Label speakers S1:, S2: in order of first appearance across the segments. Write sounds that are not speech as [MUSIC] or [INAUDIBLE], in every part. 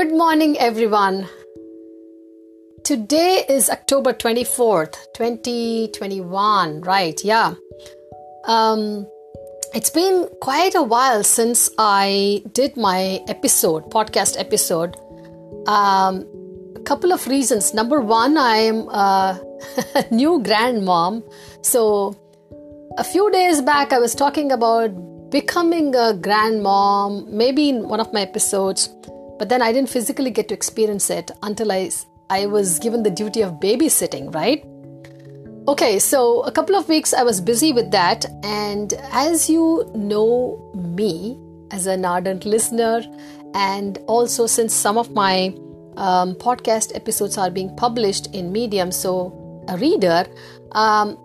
S1: Good morning, everyone. Today is October 24th, 2021, right? Yeah. Um, it's been quite a while since I did my episode, podcast episode. Um, a couple of reasons. Number one, I am a [LAUGHS] new grandmom. So, a few days back, I was talking about becoming a grandmom, maybe in one of my episodes, but then I didn't physically get to experience it until I, I was given the duty of babysitting, right? Okay, so a couple of weeks I was busy with that, and as you know me as an ardent listener, and also since some of my um, podcast episodes are being published in Medium, so a reader, um,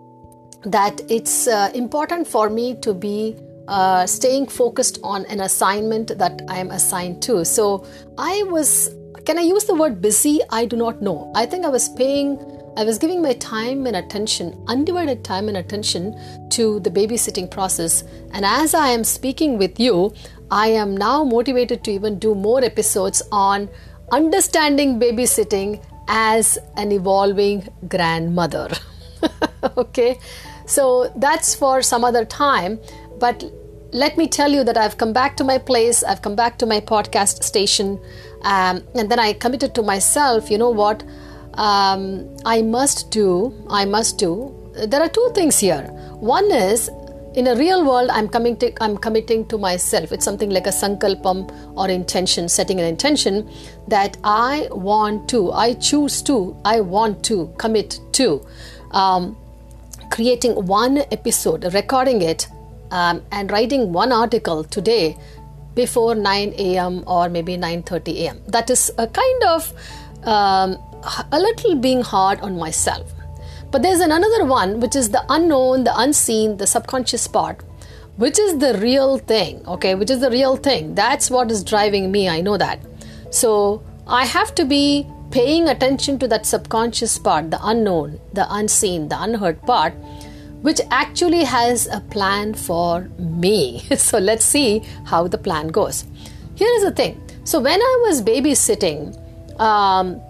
S1: that it's uh, important for me to be uh, staying focused on an assignment that I am assigned to. So I was, can I use the word busy? I do not know. I think I was paying, I was giving my time and attention, undivided time and attention to the babysitting process. And as I am speaking with you, I am now motivated to even do more episodes on understanding babysitting as an evolving grandmother. [LAUGHS] okay, so that's for some other time. But let me tell you that I've come back to my place, I've come back to my podcast station, um, and then I committed to myself, you know what? Um, I must do, I must do. There are two things here. One is in a real world i'm coming to i'm committing to myself it's something like a sankalpam or intention setting an intention that i want to i choose to i want to commit to um, creating one episode recording it um, and writing one article today before 9 a.m. or maybe 9:30 a.m. That is a kind of um, a little being hard on myself. But there's another one which is the unknown, the unseen, the subconscious part, which is the real thing. Okay, which is the real thing. That's what is driving me. I know that. So I have to be paying attention to that subconscious part, the unknown, the unseen, the unheard part which actually has a plan for me. [LAUGHS] so let's see how the plan goes. Here is the thing. So when I was babysitting, um,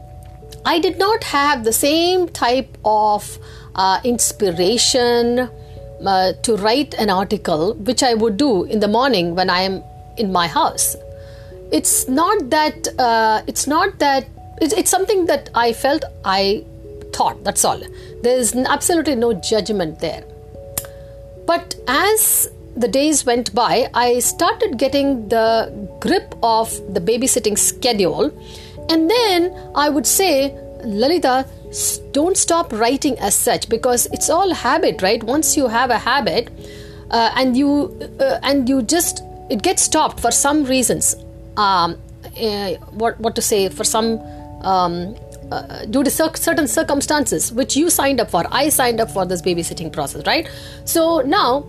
S1: I did not have the same type of uh, inspiration uh, to write an article, which I would do in the morning when I am in my house. It's not that. Uh, it's not that. It's, it's something that I felt I thought. That's all. There's absolutely no judgment there. But as the days went by, I started getting the grip of the babysitting schedule. And then I would say, Lalitha, don't stop writing as such because it's all habit, right? Once you have a habit uh, and you uh, and you just it gets stopped for some reasons. Um, uh, what what to say for some um, uh, due to cir- certain circumstances which you signed up for. I signed up for this babysitting process right? So now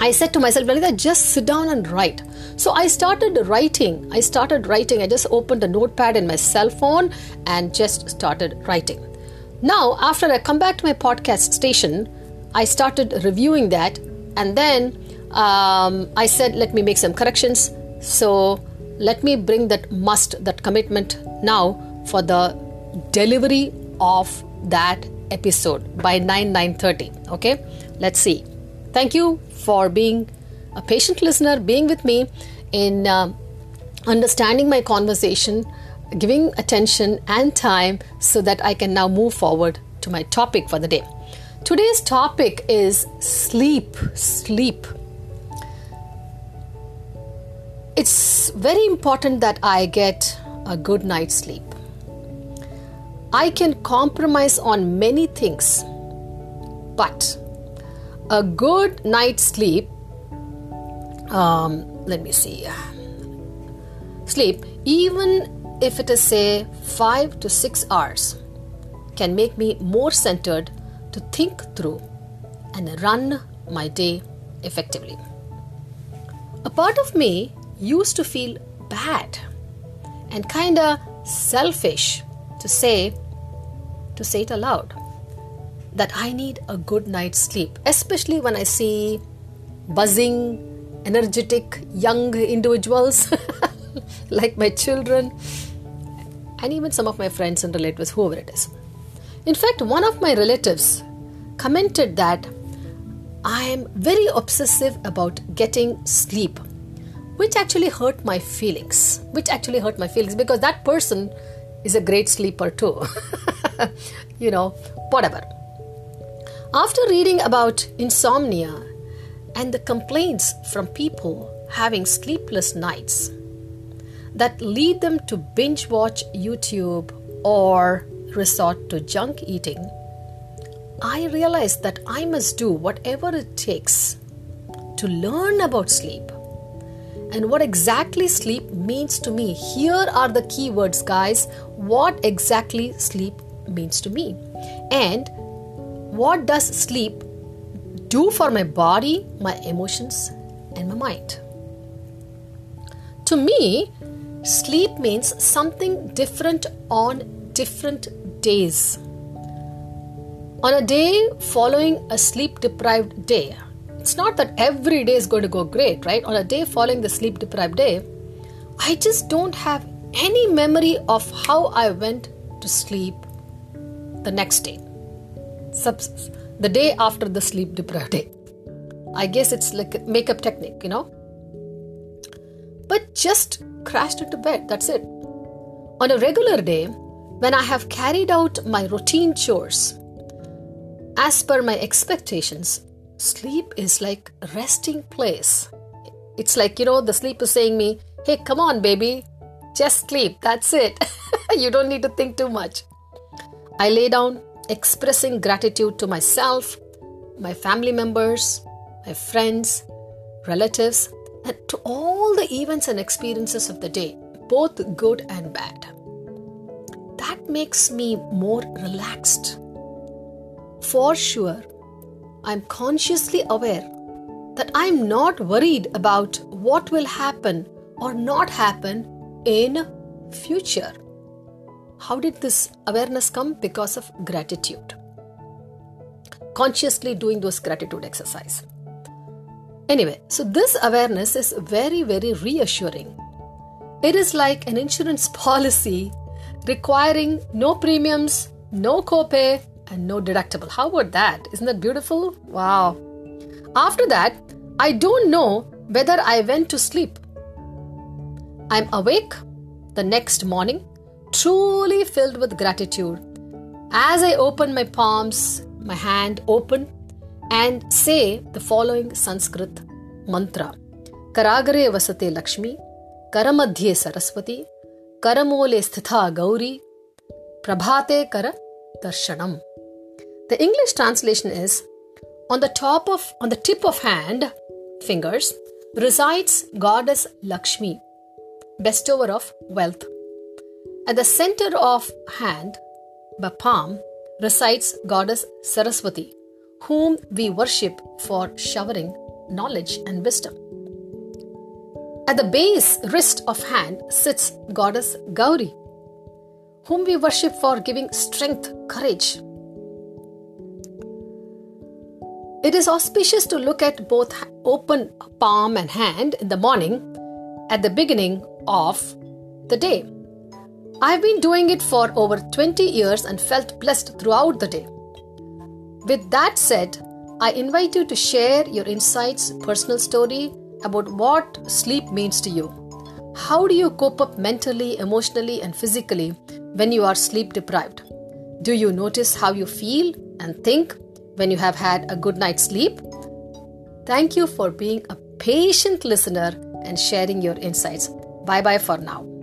S1: i said to myself Lalitha, just sit down and write. So i started writing. I started writing. I just opened a notepad in my cell phone and just started writing. Now after i come back to my podcast station i started reviewing that. And then um, i said let me make some corrections. So let me bring that must that commitment now for the delivery of that episode by 9 9:30 okay? Let's see. Thank you for being a patient listener being with me in uh, understanding my conversation giving attention and time so that I can now move forward to my topic for the day. Today's topic is sleep sleep. It's very important that I get a good night's sleep I can compromise on many things, but a good night's sleep, um, let me see, sleep, even if it is, say, five to six hours, can make me more centered to think through and run my day effectively. A part of me used to feel bad and kinda selfish to say to say it aloud that I need a good night's sleep, especially when I see buzzing, energetic young individuals [LAUGHS] like my children and even some of my friends and relatives, whoever it is. In fact, one of my relatives commented that I am very obsessive about getting sleep, which actually hurt my feelings. Which actually hurt my feelings because that person is a great sleeper too. [LAUGHS] [LAUGHS] you know, whatever. After reading about insomnia and the complaints from people having sleepless nights that lead them to binge watch YouTube or resort to junk eating, I realized that I must do whatever it takes to learn about sleep and what exactly sleep means to me. Here are the key words, guys. What exactly sleep means to me. And what does sleep do for my body, my emotions, and my mind? To me, sleep means something different on different days. On a day following a sleep deprived day, it's not that every day is going to go great, right? On a day following the sleep deprived day, I just don't have any memory of how I went to sleep the next day. The day after the sleep deprived day. I guess it's like a makeup technique, you know? But just crashed into bed, that's it. On a regular day, when I have carried out my routine chores as per my expectations, sleep is like resting place. It's like, you know, the sleep is saying me, hey, come on, baby, just sleep. That's it. [LAUGHS] you don't need to think too much. I lay down expressing gratitude to myself, my family members, my friends, relatives, and to all the events and experiences of the day, both good and bad. That makes me more relaxed. For sure, I'm consciously aware that I'm not worried about what will happen or not happen in future. How did this awareness come? Because of gratitude. Consciously doing those gratitude exercise. Anyway, so this awareness is very, very reassuring. It is like an insurance [LAUGHS] policy requiring no premiums, no copay, and no deductible. How about that? Isn't that beautiful? Wow. After that, I don't know whether I went to sleep. I'm awake the next morning, truly filled with gratitude. As I open my palms, my hand open, and say the following Sanskrit mantra Karagare vasate Lakshmi, Karamadhye Saraswati, Karamole sthitha Gauri, Prabhate Kara Darshanam. The English translation is on the top of on the tip of hand fingers resides goddess Lakshmi, bestower of wealth. At the center of hand, by palm, resides goddess Saraswati, whom we worship for showering knowledge and wisdom. At the base wrist of hand sits goddess Gauri, whom we worship for giving strength, courage, It is auspicious to look at both open palm and hand in the morning at the beginning of the day. I've been doing it for over 20 years and felt blessed throughout the day. With that said, I invite you to share your insights, personal story about what sleep means to you. How do you cope up mentally, emotionally, and physically when you are sleep deprived? Do you notice how you feel and think when you have had a good night's sleep. Thank you for being a patient listener and sharing your insights. Bye bye for now.